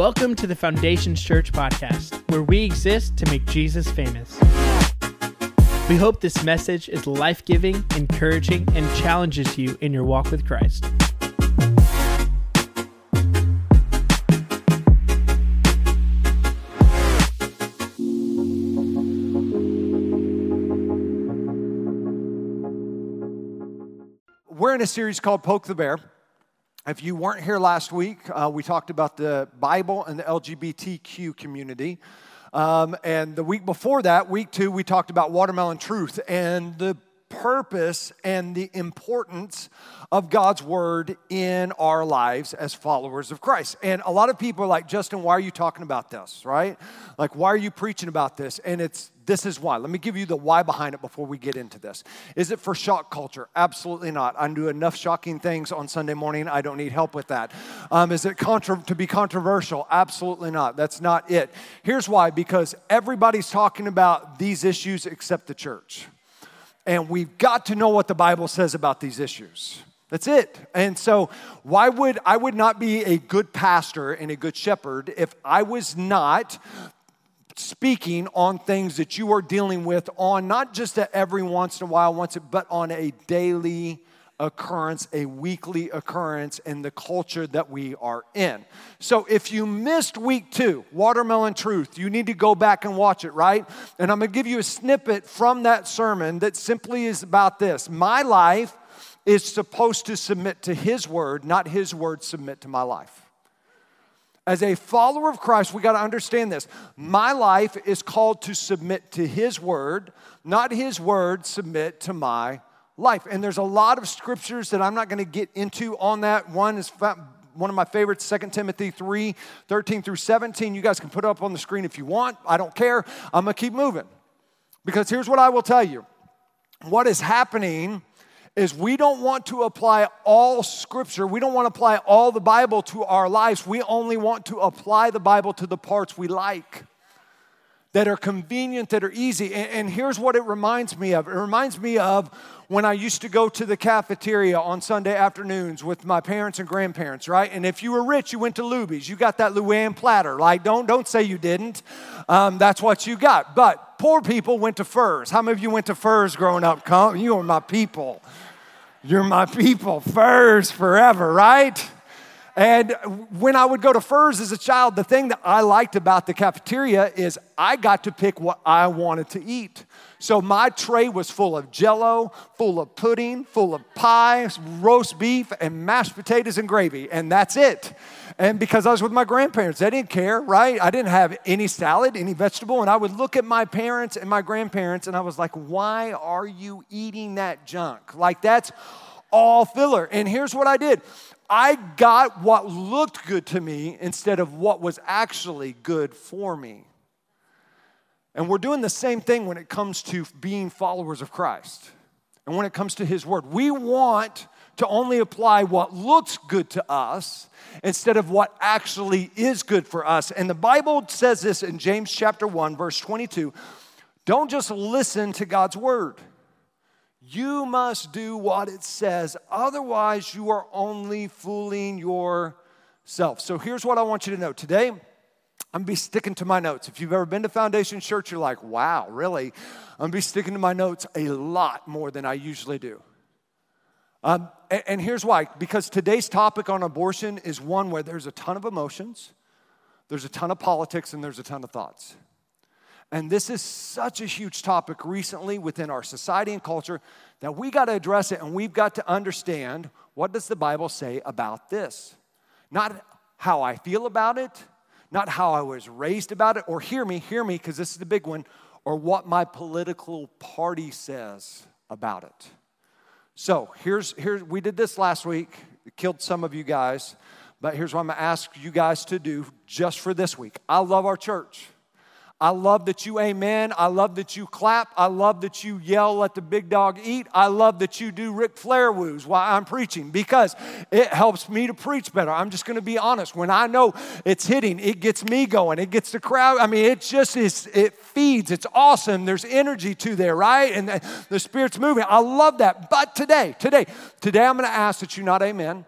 Welcome to the Foundations Church podcast, where we exist to make Jesus famous. We hope this message is life giving, encouraging, and challenges you in your walk with Christ. We're in a series called Poke the Bear. If you weren't here last week, uh, we talked about the Bible and the LGBTQ community. Um, and the week before that, week two, we talked about watermelon truth and the purpose and the importance of God's word in our lives as followers of Christ. And a lot of people are like, Justin, why are you talking about this, right? Like, why are you preaching about this? And it's this is why. Let me give you the why behind it before we get into this. Is it for shock culture? Absolutely not. I do enough shocking things on Sunday morning. I don't need help with that. Um, is it contra- to be controversial? Absolutely not. That's not it. Here's why because everybody's talking about these issues except the church. And we've got to know what the Bible says about these issues. That's it. And so, why would I would not be a good pastor and a good shepherd if I was not speaking on things that you are dealing with on not just a every once in a while, once, but on a daily occurrence, a weekly occurrence in the culture that we are in. So if you missed week two, Watermelon Truth, you need to go back and watch it, right? And I'm gonna give you a snippet from that sermon that simply is about this My life is supposed to submit to His word, not His word submit to my life. As a follower of Christ, we got to understand this. My life is called to submit to His word, not His word submit to my life. And there's a lot of scriptures that I'm not going to get into on that. One is one of my favorites, 2 Timothy 3 13 through 17. You guys can put it up on the screen if you want. I don't care. I'm going to keep moving. Because here's what I will tell you what is happening is we don't want to apply all scripture. We don't want to apply all the Bible to our lives. We only want to apply the Bible to the parts we like that are convenient, that are easy. And, and, here's what it reminds me of it reminds me of when I used to go to the cafeteria on Sunday afternoons with my parents and grandparents, right? And if you were rich, you went to Luby's. You got that Luann platter. Like, don't, don't say you didn't. Um, that's what you got. But poor people went to Furr's. How many of you went to Furr's growing up? Come, you are my people. You're my people, first forever, right? And when I would go to Furr's as a child, the thing that I liked about the cafeteria is I got to pick what I wanted to eat. So my tray was full of jello, full of pudding, full of pie, roast beef, and mashed potatoes and gravy, and that's it. And because I was with my grandparents, they didn't care, right? I didn't have any salad, any vegetable, and I would look at my parents and my grandparents, and I was like, why are you eating that junk? Like, that's all filler. And here's what I did I got what looked good to me instead of what was actually good for me. And we're doing the same thing when it comes to being followers of Christ and when it comes to His Word. We want to only apply what looks good to us instead of what actually is good for us. And the Bible says this in James chapter 1, verse 22 don't just listen to God's Word. You must do what it says, otherwise, you are only fooling yourself. So here's what I want you to know today. I'm gonna be sticking to my notes. If you've ever been to Foundation Church, you're like, wow, really? I'm gonna be sticking to my notes a lot more than I usually do. Um, and, and here's why because today's topic on abortion is one where there's a ton of emotions, there's a ton of politics, and there's a ton of thoughts. And this is such a huge topic recently within our society and culture that we got to address it and we've got to understand what does the Bible say about this? Not how I feel about it, not how I was raised about it, or hear me, hear me, because this is the big one, or what my political party says about it. So here's, here's we did this last week, it killed some of you guys, but here's what I'm gonna ask you guys to do just for this week. I love our church. I love that you amen. I love that you clap. I love that you yell, let the big dog eat. I love that you do Ric Flair woos while I'm preaching because it helps me to preach better. I'm just going to be honest. When I know it's hitting, it gets me going. It gets the crowd. I mean, it just is, it feeds. It's awesome. There's energy to there, right? And the, the Spirit's moving. I love that. But today, today, today I'm going to ask that you not amen.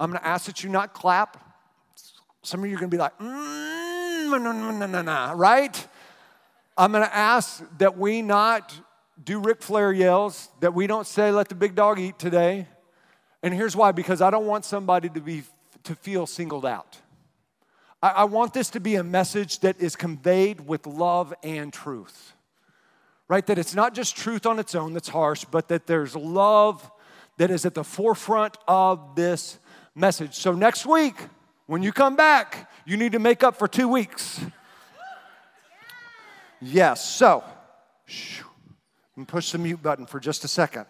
I'm going to ask that you not clap Some of you are going to be like, mm, right? I'm going to ask that we not do Ric Flair yells, that we don't say, let the big dog eat today. And here's why because I don't want somebody to, be, to feel singled out. I, I want this to be a message that is conveyed with love and truth, right? That it's not just truth on its own that's harsh, but that there's love that is at the forefront of this message. So next week, when you come back, you need to make up for two weeks. Yes, so, and push the mute button for just a second.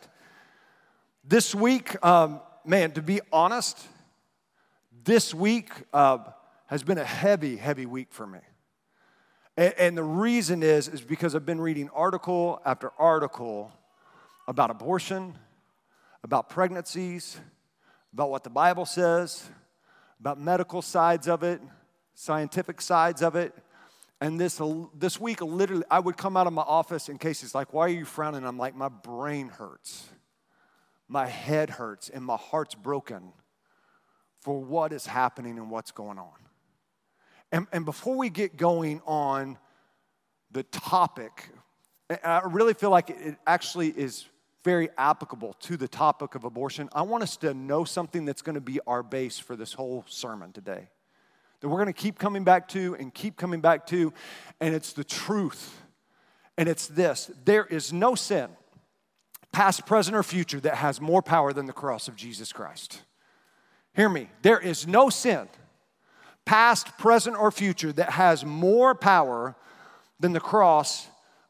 This week, um, man, to be honest, this week uh, has been a heavy, heavy week for me. And, and the reason is, is because I've been reading article after article about abortion, about pregnancies, about what the Bible says, about medical sides of it, scientific sides of it. And this, this week, literally, I would come out of my office and Casey's like, Why are you frowning? I'm like, My brain hurts. My head hurts and my heart's broken for what is happening and what's going on. And, and before we get going on the topic, I really feel like it actually is very applicable to the topic of abortion. I want us to know something that's going to be our base for this whole sermon today. That we're going to keep coming back to and keep coming back to, and it's the truth. And it's this there is no sin, past, present, or future, that has more power than the cross of Jesus Christ. Hear me. There is no sin, past, present, or future, that has more power than the cross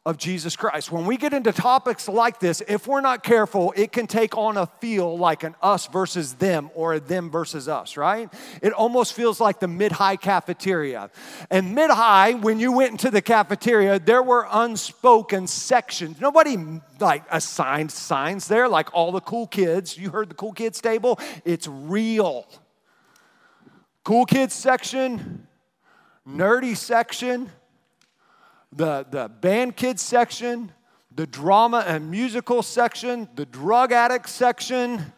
of Jesus Christ. When we get into topics like this, if we're not careful, it can take on a feel like an us versus them or a them versus us, right? It almost feels like the mid high cafeteria. And mid high, when you went into the cafeteria, there were unspoken sections. Nobody like assigned signs there, like all the cool kids. You heard the cool kids table? It's real. Cool kids section, nerdy section the, the band kids section, the drama and musical section, the drug addict section,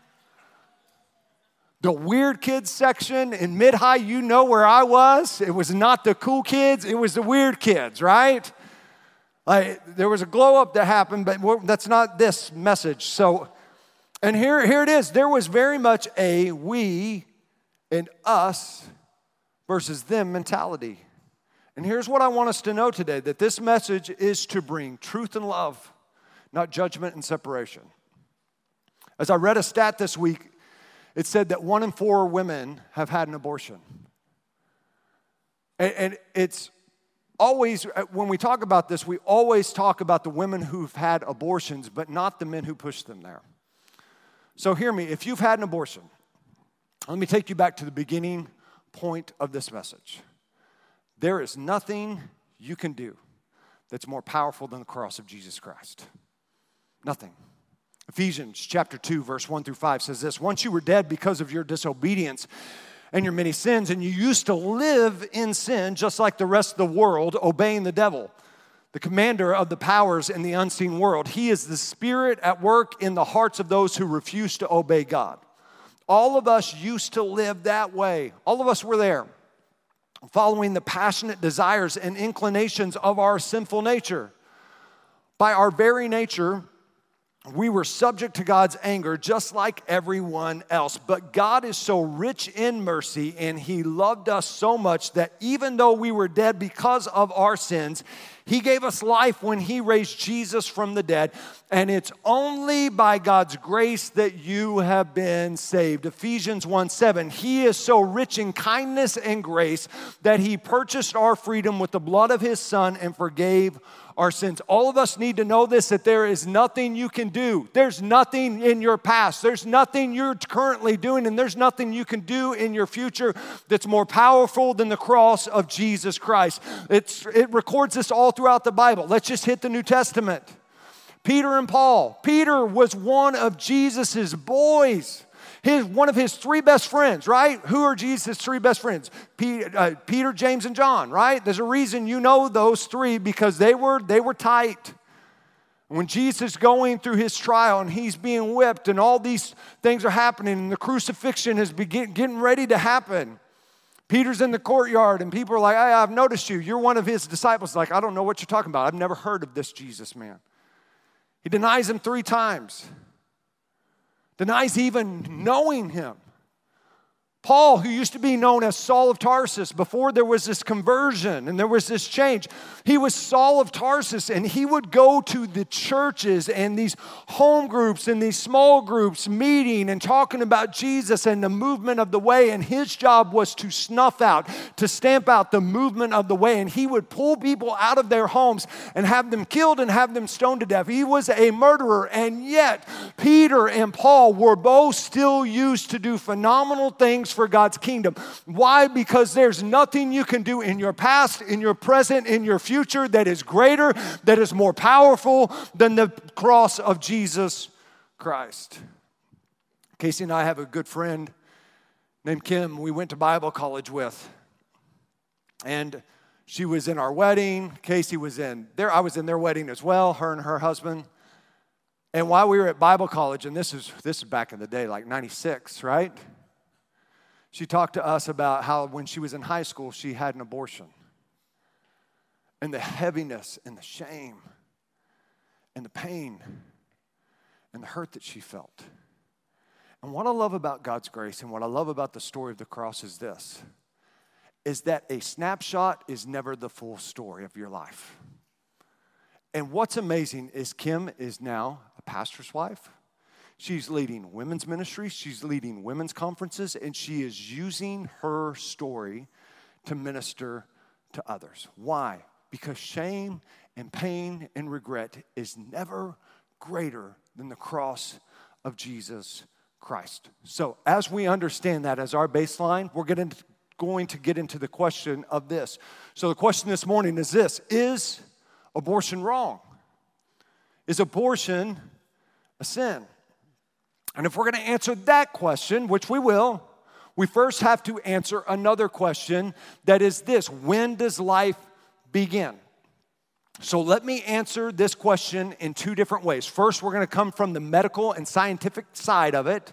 the weird kids section. In mid high, you know where I was. It was not the cool kids, it was the weird kids, right? Like, there was a glow up that happened, but that's not this message. So, and here, here it is. There was very much a we and us versus them mentality. And here's what I want us to know today that this message is to bring truth and love, not judgment and separation. As I read a stat this week, it said that one in four women have had an abortion. And, it's always, uh, when we talk about this, we always talk about the women who've had abortions, but not the men who pushed them there. So hear me if you've had an abortion, let me take you back to the beginning point of this message. There is nothing you can do that's more powerful than the cross of Jesus Christ. Nothing. Ephesians chapter 2, verse 1 through 5 says this Once you were dead because of your disobedience and your many sins, and you used to live in sin just like the rest of the world, obeying the devil, the commander of the powers in the unseen world. He is the spirit at work in the hearts of those who refuse to obey God. All of us used to live that way, all of us were there following the passionate desires and inclinations of our sinful nature. By our very nature, we were subject to God's anger just like everyone else. But God is so rich in mercy and He loved us so much that even though we were dead because of our sins, He gave us life when He raised Jesus from the dead. And it's only by God's grace that you have been saved. Ephesians 1 7. He is so rich in kindness and grace that He purchased our freedom with the blood of His Son and forgave our sins. All of us need to know this that there is nothing you can do. There's nothing in your past. There's nothing you're currently doing, and there's nothing you can do in your future that's more powerful than the cross of Jesus Christ. It's, it records this all throughout the Bible. Let's just hit the New Testament. Peter and Paul. Peter was one of Jesus's boys his, one of his three best friends, right? Who are Jesus' three best friends? Peter, uh, Peter, James, and John, right? There's a reason you know those three because they were, they were tight. When Jesus is going through his trial and he's being whipped and all these things are happening and the crucifixion is begin, getting ready to happen, Peter's in the courtyard, and people are like, hey, I've noticed you. You're one of his disciples. Like, I don't know what you're talking about. I've never heard of this Jesus man. He denies him three times, denies even knowing him. Paul, who used to be known as Saul of Tarsus before there was this conversion and there was this change, he was Saul of Tarsus and he would go to the churches and these home groups and these small groups meeting and talking about Jesus and the movement of the way. And his job was to snuff out, to stamp out the movement of the way. And he would pull people out of their homes and have them killed and have them stoned to death. He was a murderer. And yet, Peter and Paul were both still used to do phenomenal things for God's kingdom. Why? Because there's nothing you can do in your past, in your present, in your future that is greater, that is more powerful than the cross of Jesus Christ. Casey and I have a good friend named Kim, we went to Bible college with. And she was in our wedding. Casey was in there. I was in their wedding as well, her and her husband. And while we were at Bible college, and this is this is back in the day, like 96, right? She talked to us about how when she was in high school, she had an abortion. And the heaviness and the shame and the pain and the hurt that she felt. And what I love about God's grace and what I love about the story of the cross is this is that a snapshot is never the full story of your life. And what's amazing is Kim is now a pastor's wife. She's leading women's ministries, she's leading women's conferences, and she is using her story to minister to others. Why? Because shame and pain and regret is never greater than the cross of Jesus Christ. So, as we understand that as our baseline, we're getting, going to get into the question of this. So, the question this morning is this Is abortion wrong? Is abortion a sin? And if we're going to answer that question, which we will, we first have to answer another question that is this When does life begin? So let me answer this question in two different ways. First, we're going to come from the medical and scientific side of it,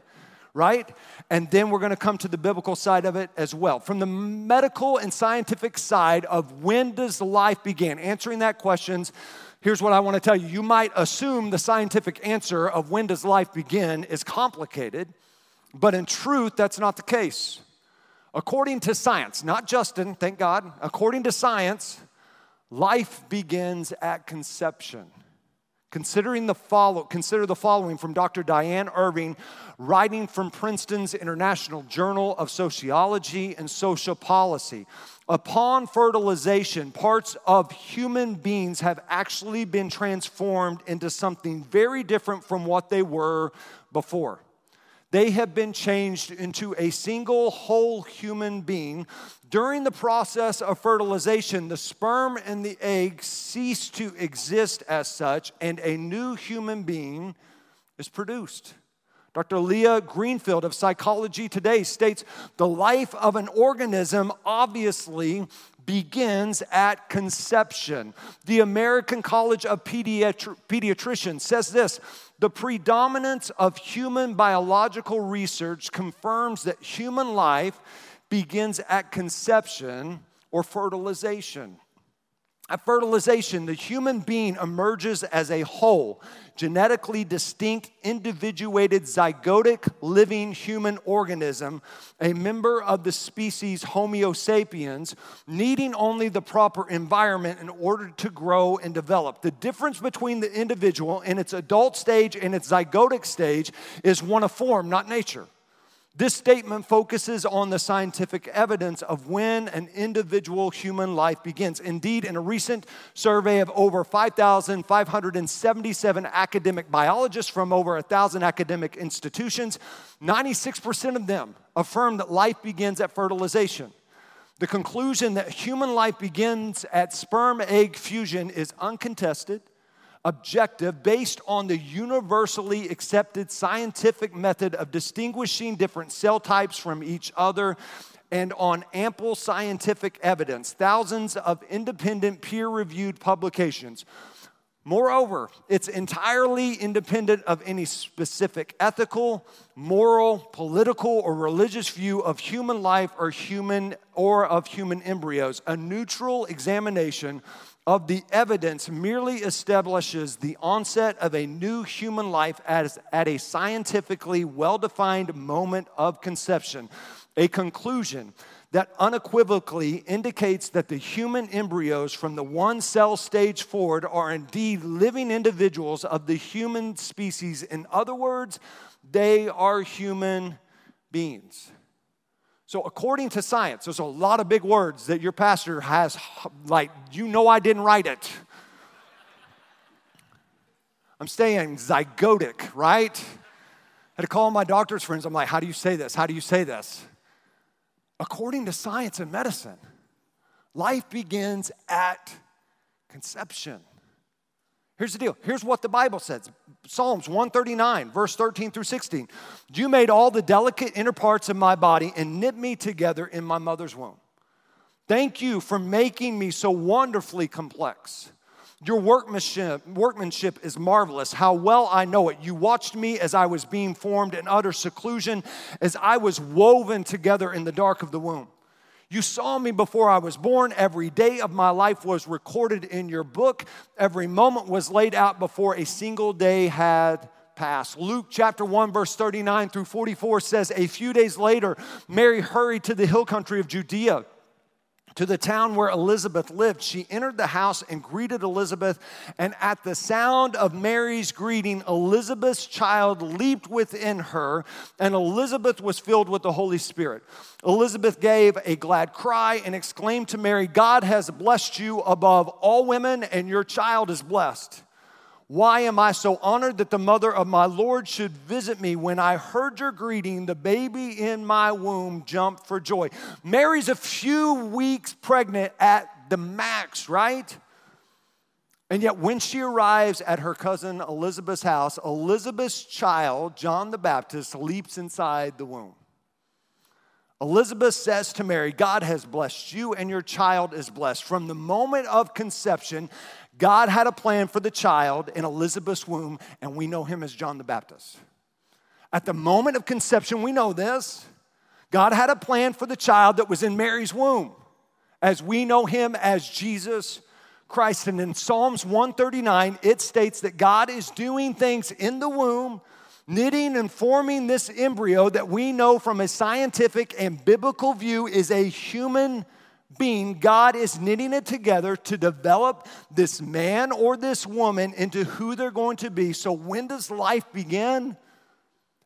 right? And then we're going to come to the biblical side of it as well. From the medical and scientific side of when does life begin? Answering that questions Here's what I want to tell you. You might assume the scientific answer of when does life begin is complicated, but in truth, that's not the case. According to science, not Justin, thank God, according to science, life begins at conception. Considering the follow, consider the following from Dr. Diane Irving, writing from Princeton's International Journal of Sociology and Social Policy. Upon fertilization, parts of human beings have actually been transformed into something very different from what they were before. They have been changed into a single whole human being. During the process of fertilization, the sperm and the egg cease to exist as such, and a new human being is produced. Dr. Liah Greenfeld of Psychology Today states the life of an organism obviously begins at conception. The American College of Pediatri- Pediatricians says this the predominance of human biological research confirms that human life begins at conception or fertilization. At fertilization, the human being emerges as a whole, genetically distinct, individuated, zygotic, living human organism, a member of the species Homo sapiens, needing only the proper environment in order to grow and develop. The difference between the individual in its adult stage and its zygotic stage is one of form, not nature. This statement focuses on the scientific evidence of when an individual human life begins. Indeed, in a recent survey of over 5,577 academic biologists from over 1,000 academic institutions, 96% of them affirm that life begins at fertilization. The conclusion that human life begins at sperm egg fusion is uncontested objective based on the universally accepted scientific method of distinguishing different cell types from each other and on ample scientific evidence, thousands of independent peer reviewed publications. Moreover, it's entirely independent of any specific ethical, moral, political, or religious view of human life or human or of human embryos. A neutral examination of the evidence merely establishes the onset of a new human life as, at a scientifically well defined moment of conception, a conclusion that unequivocally indicates that the human embryos from the one cell stage forward are indeed living individuals of the human species. In other words, they are human beings. So, according to science, there's a lot of big words that your pastor has, like, you know, I didn't write it. I'm staying zygotic, right? I had to call my doctor's friends. I'm like, how do you say this? How do you say this? according to science and medicine, life begins at conception. Here's the deal. Here's what the Bible says Psalms 139, verse 13 through 16. You made all the delicate inner parts of my body and knit me together in my mother's womb. Thank you for making me so wonderfully complex. Your workmanship, workmanship is marvelous. How well I know it. You watched me as I was being formed in utter seclusion, as I was woven together in the dark of the womb. You saw me before I was born. Every day of my life was recorded in your book. Every moment was laid out before a single day had passed. Luke chapter 1, verse 39 through 44 says, A few days later, Mary hurried to the hill country of Judea to the town where Elizabeth lived. She entered the house and greeted Elizabeth. And at the sound of Mary's greeting, Elizabeth's child leaped within her, and Elizabeth was filled with the Holy Spirit. Elizabeth gave a glad cry and exclaimed to Mary, God has blessed you above all women, and your child is blessed. Why am I so honored that the mother of my Lord should visit me? When I heard your greeting, the baby in my womb jumped for joy. Mary's a few weeks pregnant at the max, right? And yet, when she arrives at her cousin Elizabeth's house, Elizabeth's child, John the Baptist, leaps inside the womb. Elizabeth says to Mary, God has blessed you and your child is blessed. From the moment of conception, God had a plan for the child in Elizabeth's womb, and we know him as John the Baptist. At the moment of conception, we know this. God had a plan for the child that was in Mary's womb, as we know him as Jesus Christ. And in Psalms 139, it states that God is doing things in the womb, knitting and forming this embryo that we know from a scientific and biblical view is a human being, God is knitting it together to develop this man or this woman into who they're going to be. So, when does life begin?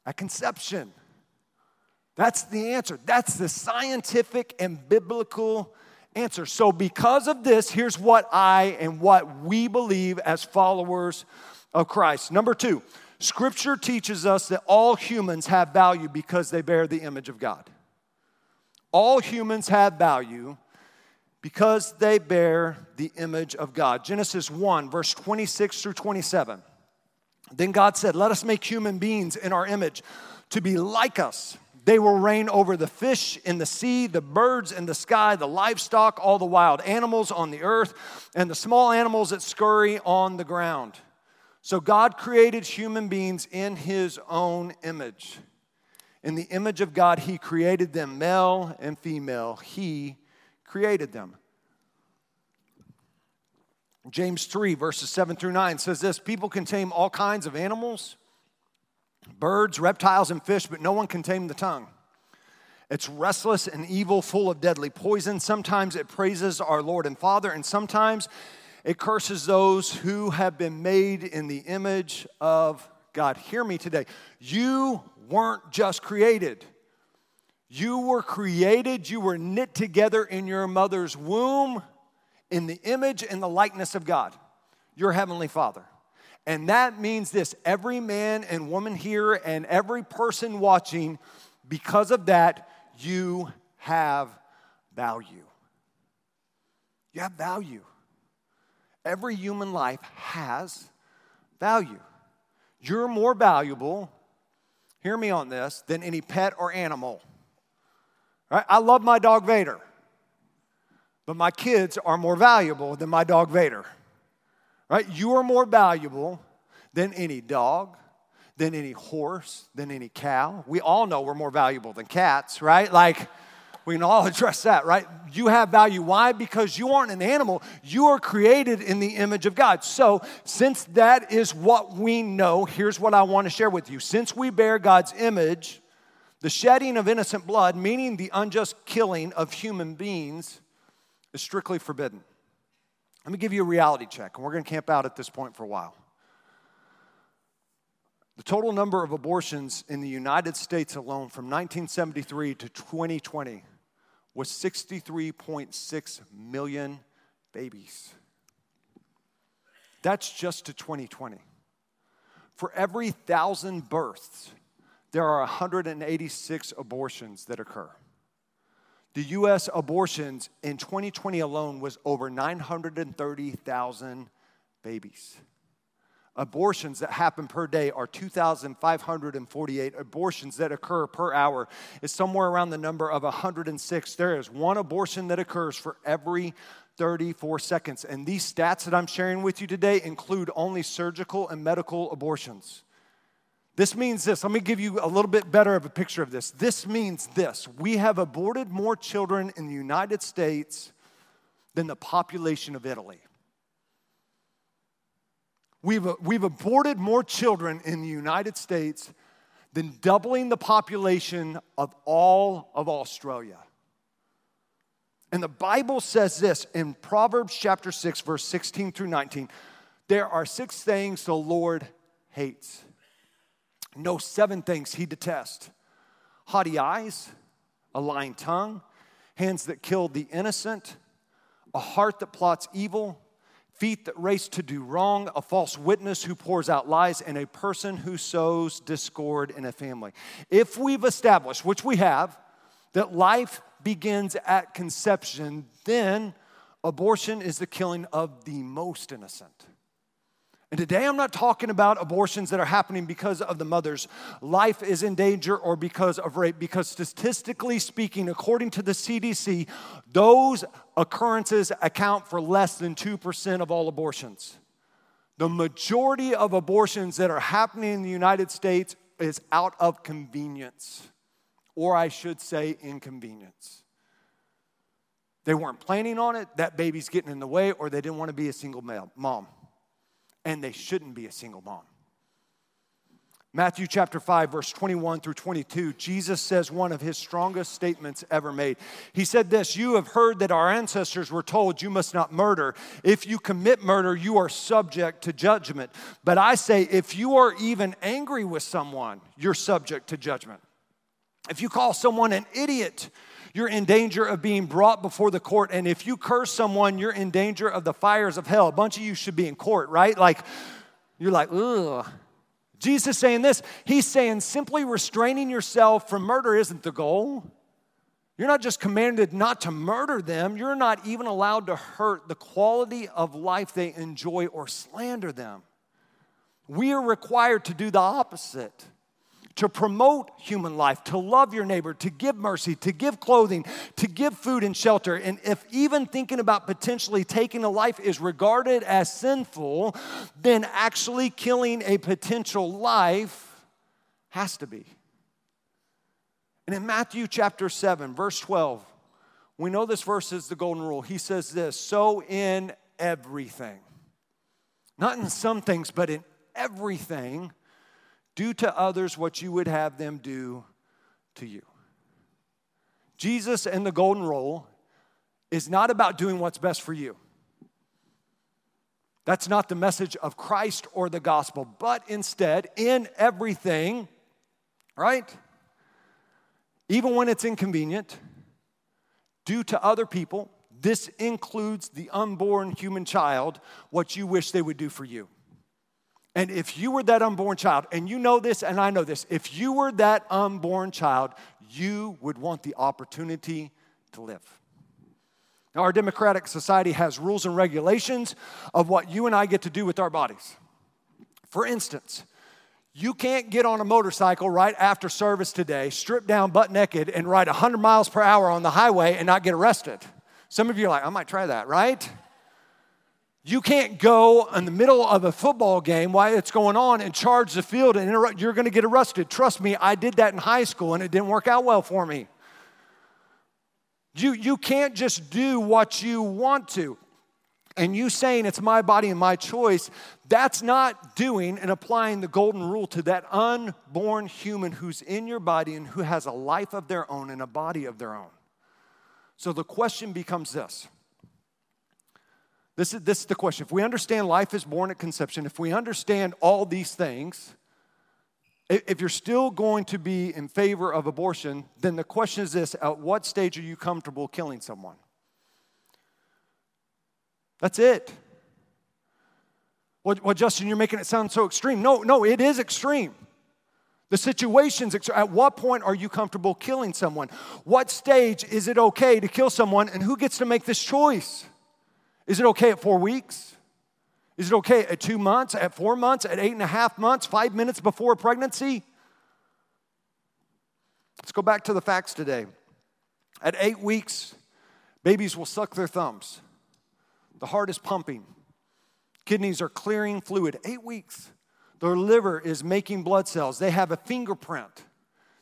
At conception. That's the answer. That's the scientific and biblical answer. So, because of this, here's what I and what we believe as followers of Christ. Number two, Scripture teaches us that all humans have value because they bear the image of God. All humans have value because they bear the image of God. Genesis 1, verse 26 through 27. Then God said, Let us make human beings in our image to be like us. They will reign over the fish in the sea, the birds in the sky, the livestock, all the wild animals on the earth, and the small animals that scurry on the ground. So God created human beings in his own image. In the image of God, he created them, male and female. He created them. James 3, verses 7 through 9 says this People can tame all kinds of animals, birds, reptiles, and fish, but no one can tame the tongue. It's restless and evil, full of deadly poison. Sometimes it praises our Lord and Father, and sometimes it curses those who have been made in the image of God. Hear me today. You weren't just created you were created, you were knit together in your mother's womb in the image and the likeness of God, your heavenly Father. And that means this every man and woman here and every person watching, because of that, you have value. You have value. Every human life has value. You're more valuable, hear me on this, than any pet or animal. Right? I love my dog Vader, but my kids are more valuable than my dog Vader. right? You are more valuable than any dog, than any horse, than any cow. We all know we're more valuable than cats, right? Like, we can all address that, right? You have value. Why? Because you aren't an animal. You are created in the image of God. So, since that is what we know, here's what I want to share with you. Since we bear God's image, the shedding of innocent blood, meaning the unjust killing of human beings, is strictly forbidden. Let me give you a reality check, and we're going to camp out at this point for a while. The total number of abortions in the United States alone from 1973 to 2020 was 63.6 million babies. That's just to 2020. For every thousand births, there are 186 abortions that occur. The US abortions in 2020 alone was over 930,000 babies abortions that happen per day are 2,548 abortions that occur per hour is somewhere around the number of 106. There is one abortion that occurs for every 34 seconds. And these stats that I'm sharing with you today include only surgical and medical abortions. This means this. Let me give you a little bit better of a picture of this. This means this. We have aborted more children in the United States than the population of Italy. We've, uh, we've aborted more children in the United States than doubling the population of all of Australia. And the Bible says this in Proverbs chapter 6, verse 16 through 19 there are six things the Lord hates. No, seven things he detests haughty eyes, a lying tongue, hands that kill the innocent, a heart that plots evil feet that race to do wrong, a false witness who pours out lies, and a person who sows discord in a family. If we've established, which we have, that life begins at conception, then abortion is the killing of the most innocent. And today I'm not talking about abortions that are happening because of the mother's life is in danger or because of rape, because statistically speaking, according to the CDC, those occurrences account for less than 2% of all abortions. The majority of abortions that are happening in the United States is out of convenience, or I should say, inconvenience. They weren't planning on it, that baby's getting in the way, or they didn't want to be a single male, mom and they shouldn't be a single mom. Matthew chapter 5, verse 21 through 22, Jesus says one of his strongest statements ever made. He said this You have heard that our ancestors were told, You must not murder. If you commit murder, you are subject to judgment. But I say, if you are even angry with someone, you're subject to judgment. If you call someone an idiot, you're in danger of being brought before the court. And if you curse someone, you're in danger of the fires of hell. A bunch of you should be in court, right? Like, you're like, ugh. Jesus saying this. He's saying simply restraining yourself from murder isn't the goal. You're not just commanded not to murder them, you're not even allowed to hurt the quality of life they enjoy or slander them. We are required to do the opposite to promote human life, to love your neighbor, to give mercy, to give clothing, to give food and shelter. And if even thinking about potentially taking a life is regarded as sinful, then actually killing a potential life has to be. And in Matthew chapter 7, verse 12, we know this verse is the golden rule. He says this so in everything, not in some things, but in everything do to others what you would have them do to you. Jesus and the golden rule is not about doing what's best for you. That's not the message of Christ or the gospel, but instead, in everything, right? Even when it's inconvenient, do to other people, this includes the unborn human child, what you wish they would do for you. And if you were that unborn child, and you know this and I know this, if you were that unborn child, you would want the opportunity to live. Now, our democratic society has rules and regulations of what you and I get to do with our bodies. For instance, you can't get on a motorcycle right after service today, strip down butt naked, and ride 100 miles per hour on the highway and not get arrested. Some of you are like, I might try that, right? You can't go in the middle of a football game while it's going on and charge the field and interrupt. You're going to get arrested. Trust me, I did that in high school and it didn't work out well for me. You, you can't just do what you want to. And you saying it's my body and my choice, that's not doing and applying the golden rule to that unborn human who's in your body and who has a life of their own and a body of their own. So the question becomes this. This is, this is the question. If we understand life is born at conception, if we understand all these things, if you're still going to be in favor of abortion, then the question is this at what stage are you comfortable killing someone? That's it. Well, well, Justin, you're making it sound so extreme. No, no, it is extreme. The situation's at what point are you comfortable killing someone? What stage is it okay to kill someone, and who gets to make this choice? Is it okay at four weeks? Is it okay at two months, at four months, at eight and a half months, five minutes before pregnancy? Let's go back to the facts today. At eight weeks, babies will suck their thumbs. The heart is pumping. Kidneys are clearing fluid. Eight weeks. Their liver is making blood cells. They have a fingerprint.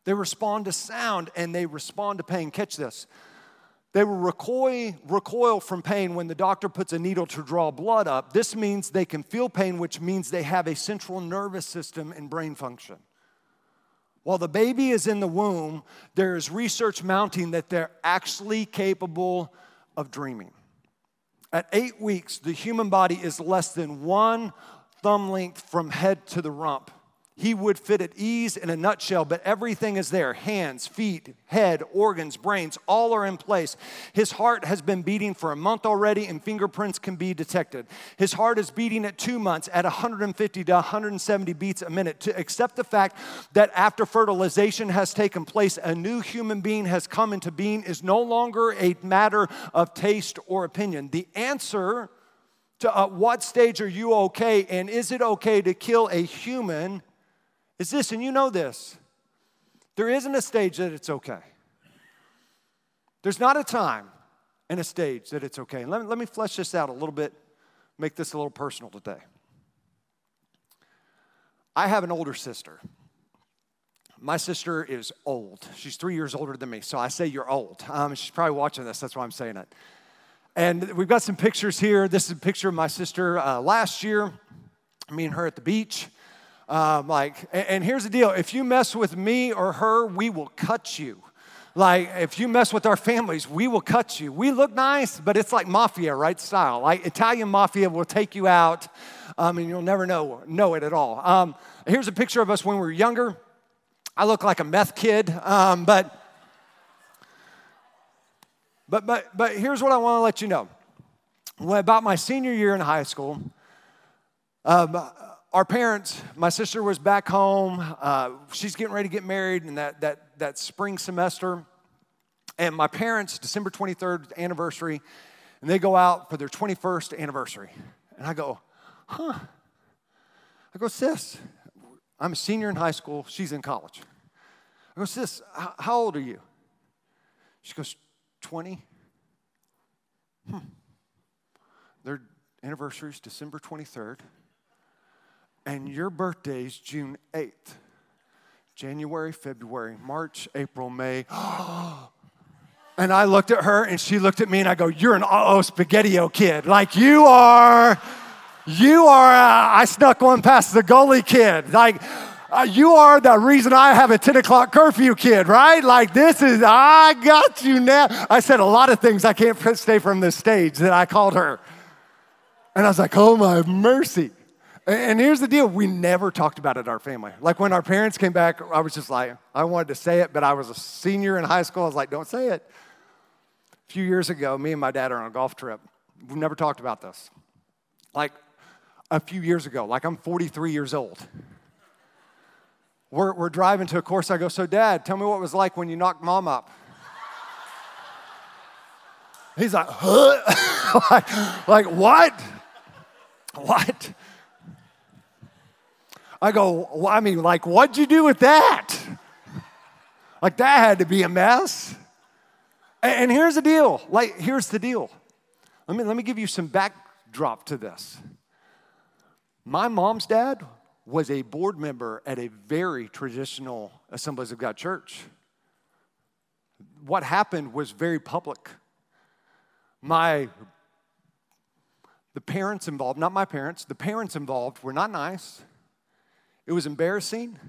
They respond to sound and they respond to pain. Catch this. They will recoil, recoil from pain when the doctor puts a needle to draw blood up. This means they can feel pain, which means they have a central nervous system and brain function. While the baby is in the womb, there is research mounting that they're actually capable of dreaming. At eight weeks, the human body is less than one thumb length from head to the rump. He would fit at ease in a nutshell, but everything is there hands, feet, head, organs, brains, all are in place. His heart has been beating for a month already, and fingerprints can be detected. His heart is beating at two months at 150 to 170 beats a minute. To accept the fact that after fertilization has taken place, a new human being has come into being is no longer a matter of taste or opinion. The answer to uh, what stage are you okay, and is it okay to kill a human? Is this, and you know this there isn't a stage that it's okay. There's not a time and a stage that it's okay. Let me, let me flesh this out a little bit, make this a little personal today. I have an older sister. My sister is old. She's three years older than me, so I say you're old. Um, she's probably watching this, that's why I'm saying it. And we've got some pictures here. This is a picture of my sister uh, last year, me and her at the beach. Um, like, and, and here's the deal if you mess with me or her, we will cut you. Like, if you mess with our families, we will cut you. We look nice, but it's like mafia, right? Style. Like Italian mafia will take you out, um, and you'll never know, know it at all. Um, here's a picture of us when we were younger. I look like a meth kid, um, but, but, but, but here's what I want to let you know. When, about my senior year in high school, um, our parents, my sister was back home. Uh, she's getting ready to get married in that, that, that spring semester. And my parents, December 23rd anniversary, and they go out for their 21st anniversary. And I go, huh. I go, sis, I'm a senior in high school. She's in college. I go, sis, how old are you? She goes, 20. Hmm. Their anniversary is December 23rd and your birthday's June 8th. January, February, March, April, May. and I looked at her and she looked at me and I go, You're an oh spaghettio kid. Like you are, you are, uh, I snuck one past the goalie kid. Like, uh, you are the reason I have a 10 o'clock curfew kid, right? Like, this is, I got you now. I said a lot of things I can't stay from this stage that I called her. And I was like, oh my mercy. And here's the deal we never talked about it in our family. Like when our parents came back, I was just like, I wanted to say it, but I was a senior in high school. I was like, don't say it. A few years ago, me and my dad are on a golf trip. We've never talked about this. Like a few years ago, like I'm 43 years old. We're, we're driving to a course. I go, So, dad, tell me what it was like when you knocked mom up. He's like, huh? like, like, what? What? I go, well, I mean, like, what'd you do with that? Like, that had to be a mess. And, here's the deal. Like, here's the deal. Let me, let me give you some backdrop to this. My mom's dad was a board member at a very traditional Assemblies of God church. What happened was very public. My the parents involved, not my parents, the parents involved were not nice. It was embarrassing.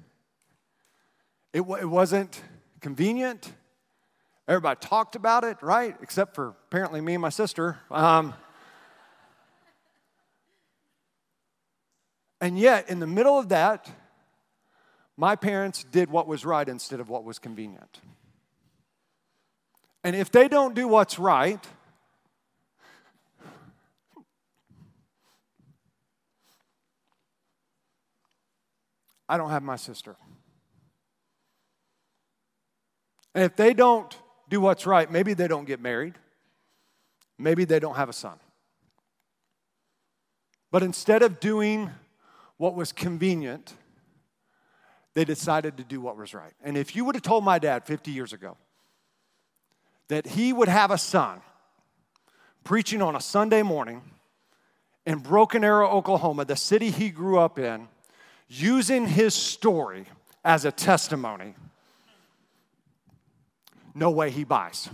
It, it wasn't convenient. Everybody talked about it, right? Except for apparently me and my sister. Um, and yet, in the middle of that, my parents did what was right instead of what was convenient. And if they don't do what's right, I don't have my sister. And if they don't do what's right, maybe they don't get married, maybe they don't have a son. But instead of doing what was convenient, they decided to do what was right. And if you would have told my dad 50 years ago that he would have a son preaching on a Sunday morning in Broken Arrow, Oklahoma, the city he grew up in, using his story as a testimony, no way he buys.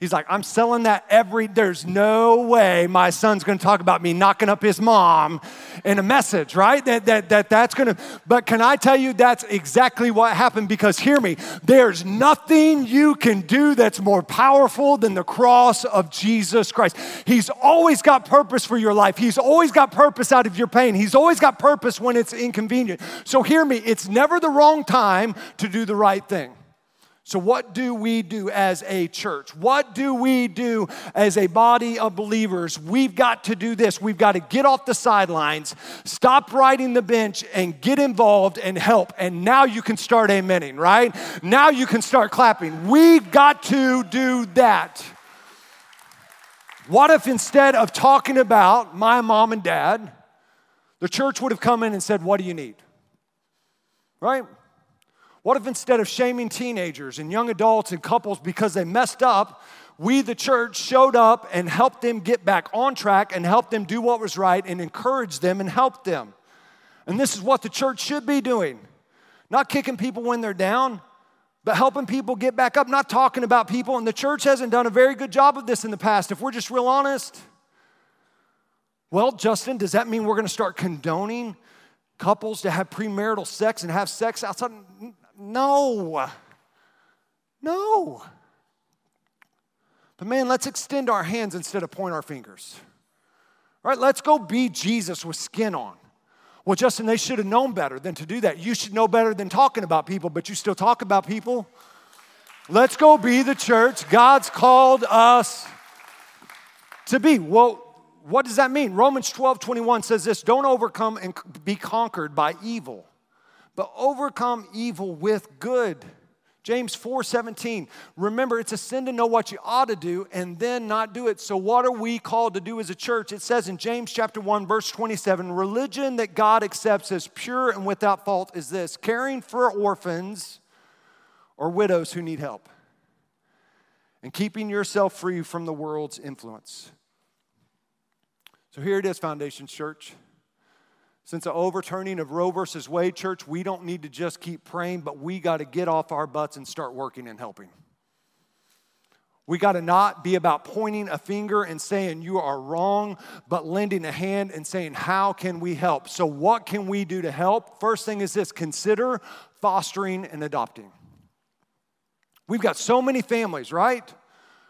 He's like, I'm selling that every, there's no way my son's gonna talk about me knocking up his mom in a message, right? That, that, that that's gonna, but can I tell you that's exactly what happened? Because hear me, there's nothing you can do that's more powerful than the cross of Jesus Christ. He's always got purpose for your life. He's always got purpose out of your pain. He's always got purpose when it's inconvenient. So hear me, it's never the wrong time to do the right thing. So, what do we do as a church? What do we do as a body of believers? We've got to do this. We've got to get off the sidelines, stop riding the bench, and get involved and help. And now you can start amening, right? Now you can start clapping. We've got to do that. What if instead of talking about my mom and dad, the church would have come in and said, What do you need? Right? What if instead of shaming teenagers and young adults and couples because they messed up, we, the church, showed up and helped them get back on track and helped them do what was right and encouraged them and helped them? And this is what the church should be doing. Not kicking people when they're down, but helping people get back up, not talking about people. And the church hasn't done a very good job of this in the past, if we're just real honest. Well, Justin, does that mean we're to start condoning couples to have premarital sex and have sex outside? No. No. But man, let's extend our hands instead of point our fingers. All right, let's go be Jesus with skin on. Well, Justin, they should have known better than to do that. You should know better than talking about people, but you still talk about people. Let's go be the church God's called us to be. Well, what does that mean? Romans 12 21 says this don't overcome and be conquered by evil but overcome evil with good. James 4 17. Remember, it's a sin to know what you ought to do and then not do it. So, what are we called to do as a church? It says in James chapter 1, verse 27 religion that God accepts as pure and without fault is this caring for orphans or widows who need help and keeping yourself free from the world's influence. So, here it is, Foundation Church. Since the overturning of Roe versus Wade, church, we don't need to just keep praying, but we got to get off our butts and start working and helping. We got to not be about pointing a finger and saying you are wrong, but lending a hand and saying, How can we help? So, what can we do to help? First thing is this consider fostering and adopting. We've got so many families, right?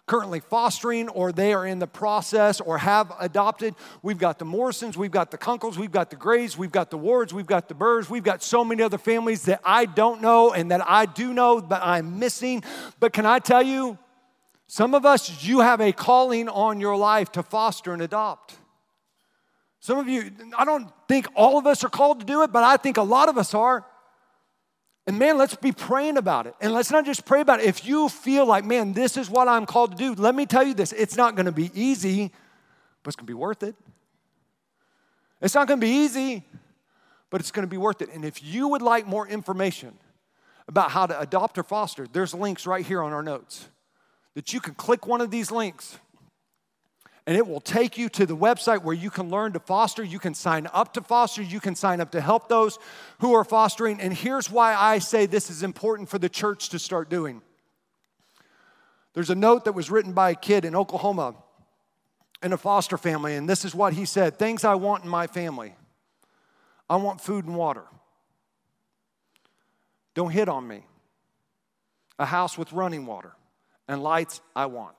Currently fostering or they are in the process or have adopted. We've got the Morrisons, we've got the Kunkles, we've got the Grays, we've got the Wards, we've got the Burrs, we've got so many other families that I don't know and that I do know, but I'm missing. But can I tell you, some of us, you have a calling on your life to foster and adopt. Some of you, I don't think all of us are called to do it, but I think a lot of us are. And man, let's be praying about it. And let's not just pray about it. If you feel like, man, this is what I'm called to do, let me tell you this it's not to be easy, but it's to be worth it. It's not to be easy, but it's to be worth it. And if you would like more information about how to adopt or foster, there's links right here on our notes that you can click one of these links And it will take you to the website where you can learn to foster. You can sign up to foster. You can sign up to help those who are fostering. And here's why I say this is important for the church to start doing. There's a note that was written by a kid in Oklahoma in a foster family, and this is what he said Things I want in my family I want food and water. Don't hit on me. A house with running water and lights, I want.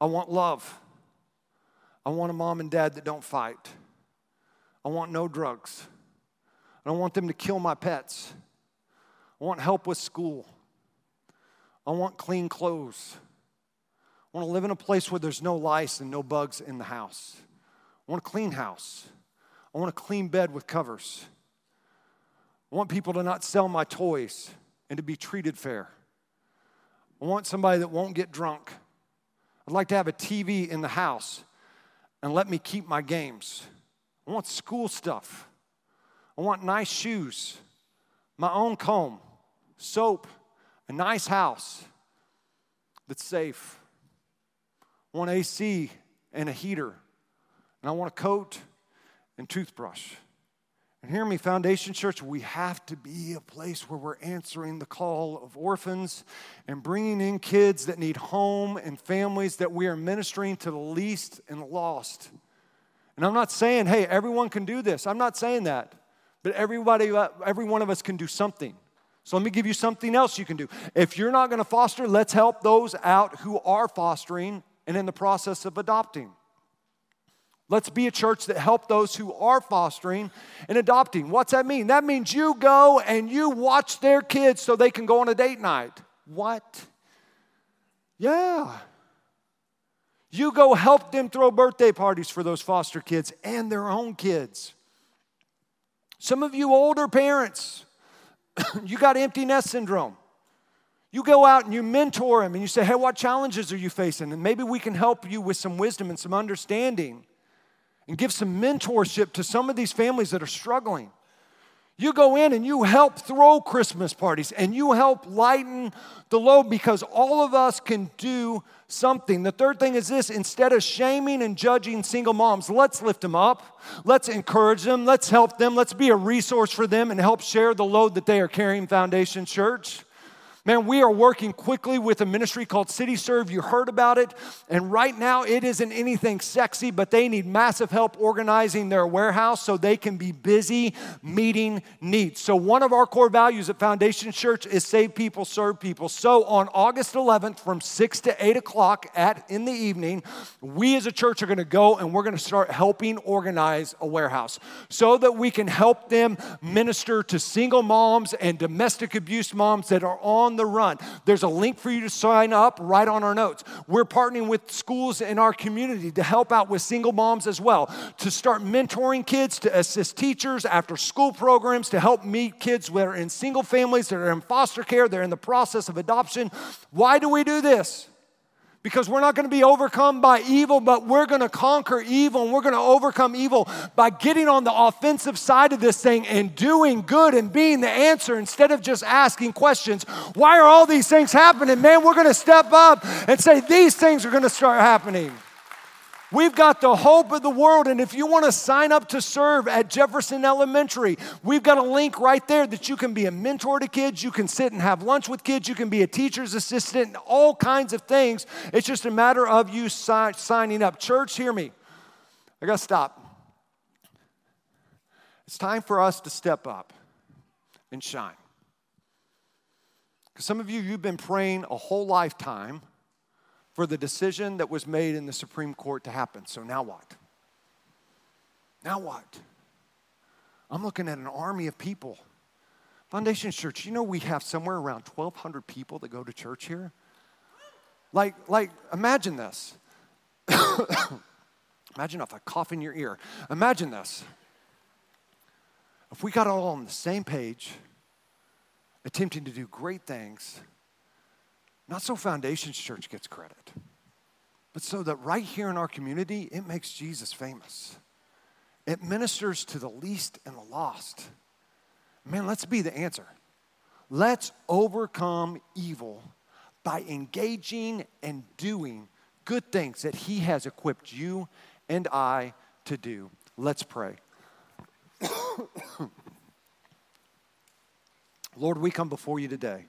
I want love. I want a mom and dad that don't fight. I want no drugs. I don't want them to kill my pets. I want help with school. I want clean clothes. I want to live in a place where there's no lice and no bugs in the house. I want a clean house. I want a clean bed with covers. I want people to not sell my toys and to be treated fair. I want somebody that won't get drunk. I'd like to have a TV in the house and let me keep my games. I want school stuff. I want nice shoes, my own comb, soap, a nice house that's safe. I want AC and a heater. And I want a coat and toothbrush. And hear me, Foundation Church, we have to be a place where we're answering the call of orphans and bringing in kids that need home and families that we are ministering to the least and lost. And I'm not saying, hey, everyone can do this. I'm not saying that. But everybody, every one of us can do something. So let me give you something else you can do. If you're not going to foster, let's help those out who are fostering and in the process of adopting. Let's be a church that help those who are fostering and adopting. What's that mean? That means you go and you watch their kids so they can go on a date night. What? Yeah. You go help them throw birthday parties for those foster kids and their own kids. Some of you older parents, you got empty nest syndrome. You go out and you mentor them and you say, hey, what challenges are you facing? And maybe we can help you with some wisdom and some understanding and give some mentorship to some of these families that are struggling. You go in and you help throw Christmas parties and you help lighten the load because all of us can do something. The third thing is this instead of shaming and judging single moms, let's lift them up. Let's encourage them. Let's help them. Let's be a resource for them and help share the load that they are carrying, Foundation Church. Man, we are working quickly with a ministry called CityServe. You heard about it. And right now, it isn't anything sexy, but they need massive help organizing their warehouse so they can be busy meeting needs. So, one of our core values at Foundation Church is save people, serve people. So, on August 11th, from 6 to 8 o'clock at, in the evening, we as a church are going to go and we're going to start helping organize a warehouse so that we can help them minister to single moms and domestic abuse moms that are on the run. There's a link for you to sign up right on our notes. We're partnering with schools in our community to help out with single moms as well, to start mentoring kids, to assist teachers, after school programs, to help meet kids that are in single families, that are in foster care, they're in the process of adoption. Why do we do this? Because we're not going to be overcome by evil, but we're going to conquer evil and we're going to overcome evil by getting on the offensive side of this thing and doing good and being the answer instead of just asking questions. Why are all these things happening? Man, we're going to step up and say, These things are going to start happening. We've got the hope of the world. And if you want to sign up to serve at Jefferson Elementary, we've got a link right there that you can be a mentor to kids, you can sit and have lunch with kids, you can be a teacher's assistant, all kinds of things. It's just a matter of you si- signing up. Church, hear me. I got to stop. It's time for us to step up and shine. Because some of you, you've been praying a whole lifetime for the decision that was made in the Supreme Court to happen. So now what? Now what? I'm looking at an army of people. Foundation Church, you know we have somewhere around 1,200 people that go to church here? Like, like imagine this. imagine if I cough in your ear. Imagine this. If we got all on the same page, attempting to do great things, not so Foundations Church gets credit, but so that right here in our community, it makes Jesus famous. It ministers to the least and the lost. Man, let's be the answer. Let's overcome evil by engaging and doing good things that He has equipped you and I to do. Let's pray. Lord, we come before you today.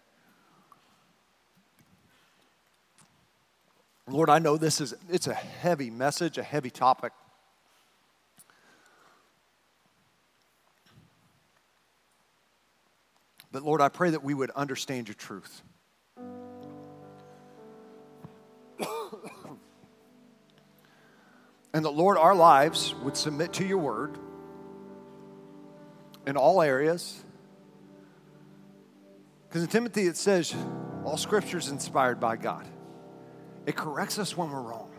Lord, I know this is it's a heavy message, a heavy topic. But Lord, I pray that we would understand your truth. and that, Lord, our lives would submit to your word in all areas. Because in Timothy it says, all scripture is inspired by God. It corrects us when we're wrong,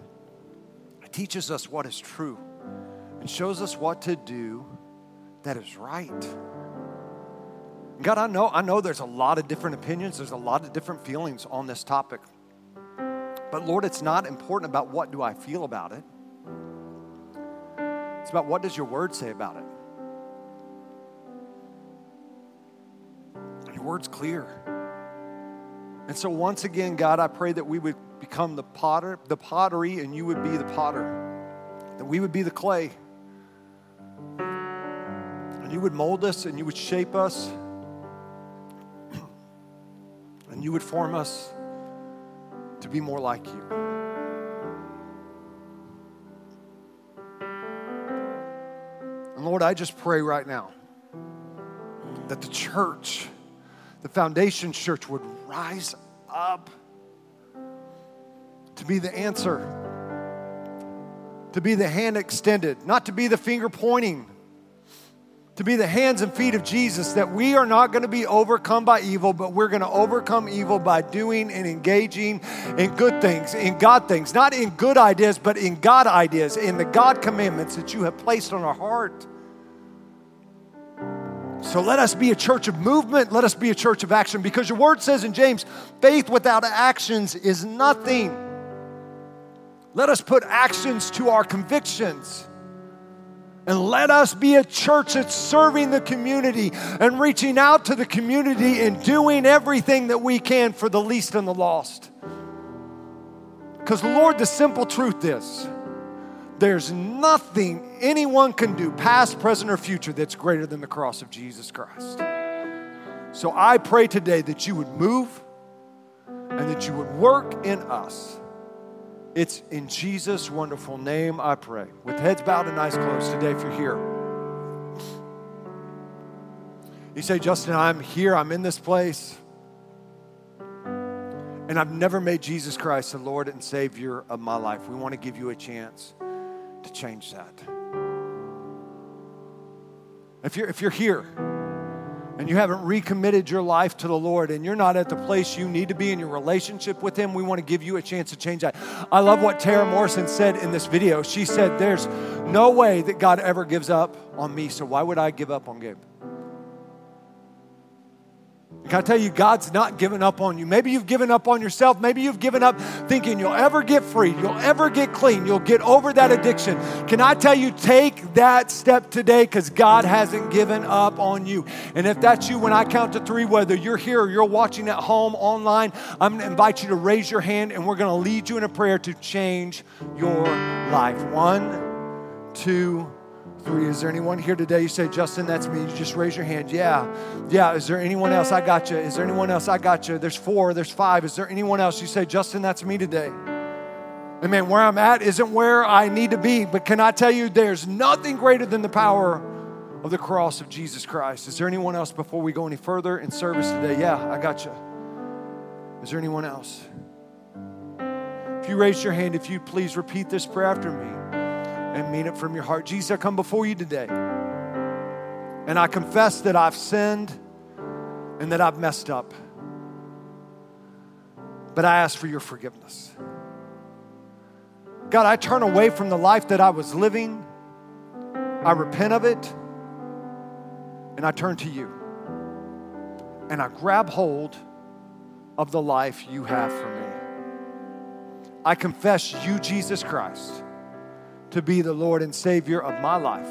it teaches us what is true, and shows us what to do that is right. God, I know, I know there's a lot of different opinions, there's a lot of different feelings on this topic. But Lord, it's not important about what do I feel about it. It's about what does your word say about it. Your word's clear. And so once again, God, I pray that we would become the potter, the pottery, and you would be the potter. That we would be the clay. And you would mold us and you would shape us and you would form us to be more like you. And Lord, I just pray right now that the church, the foundation church, would rise up to be the answer, to be the hand extended, not to be the finger pointing to be the hands and feet of Jesus, that we are not going to be overcome by evil, but we're going to overcome evil by doing and engaging in good things, in God things, not in good ideas, but in God ideas, in the God commandments that you have placed on our heart. So let us be a church of movement. Let us be a church of action because your word says in James, faith without actions is nothing. Let us put actions to our convictions. And let us be a church that's serving the community and reaching out to the community and doing everything that we can for the least and the lost. Because, Lord, the simple truth is there's nothing anyone can do, past, present, or future, that's greater than the cross of Jesus Christ. So I pray today that you would move and that you would work in us it's in Jesus' wonderful name I pray. With heads bowed and eyes closed today, if you're here. You say, Justin, I'm here, I'm in this place, and I've never made Jesus Christ the Lord and Savior of my life. We want to give you a chance to change that. If you're, if you're here, and you haven't recommitted your life to the Lord and you're not at the place you need to be in your relationship with Him, we want to give you a chance to change that. I love what Tara Morrison said in this video. She said, There's no way that God ever gives up on me, so why would I give up on Gabe? Can I tell you, God's not giving up on you. Maybe you've given up on yourself. Maybe you've given up thinking you'll ever get free, you'll ever get clean, you'll get over that addiction. Can I tell you, take that step today because God hasn't given up on you. And if that's you, when I count to three, whether you're here or you're watching at home online, I'm going to invite you to raise your hand and we're going to lead you in a prayer to change your life. One, two, Three. Is there anyone here today? You say, Justin, that's me. You just raise your hand. Yeah. Yeah. Is there anyone else? I got you. Is there anyone else? I got you. There's four. There's five. Is there anyone else? You say, Justin, that's me today. Amen. Where I'm at isn't where I need to be. But can I tell you, there's nothing greater than the power of the cross of Jesus Christ. Is there anyone else before we go any further in service today? Yeah, I got you. Is there anyone else? If you raise your hand, if you please repeat this prayer after me and mean it from your heart. Jesus, I come before you today. And I confess that I've sinned and that I've messed up. But I ask for your forgiveness. God, I turn away from the life that I was living. I repent of it. And I turn to you. And I grab hold of the life you have for me. I confess you, Jesus Christ to be the Lord and Savior of my life.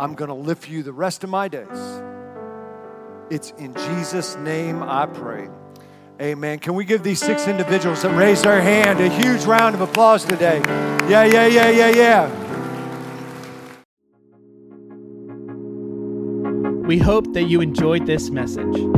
I'm going to for you the rest of my days. It's in Jesus' name I pray. Amen. Can we give these six individuals that raised their hand a huge round of applause today? Yeah, yeah, yeah, yeah, yeah. We hope that you enjoyed this message.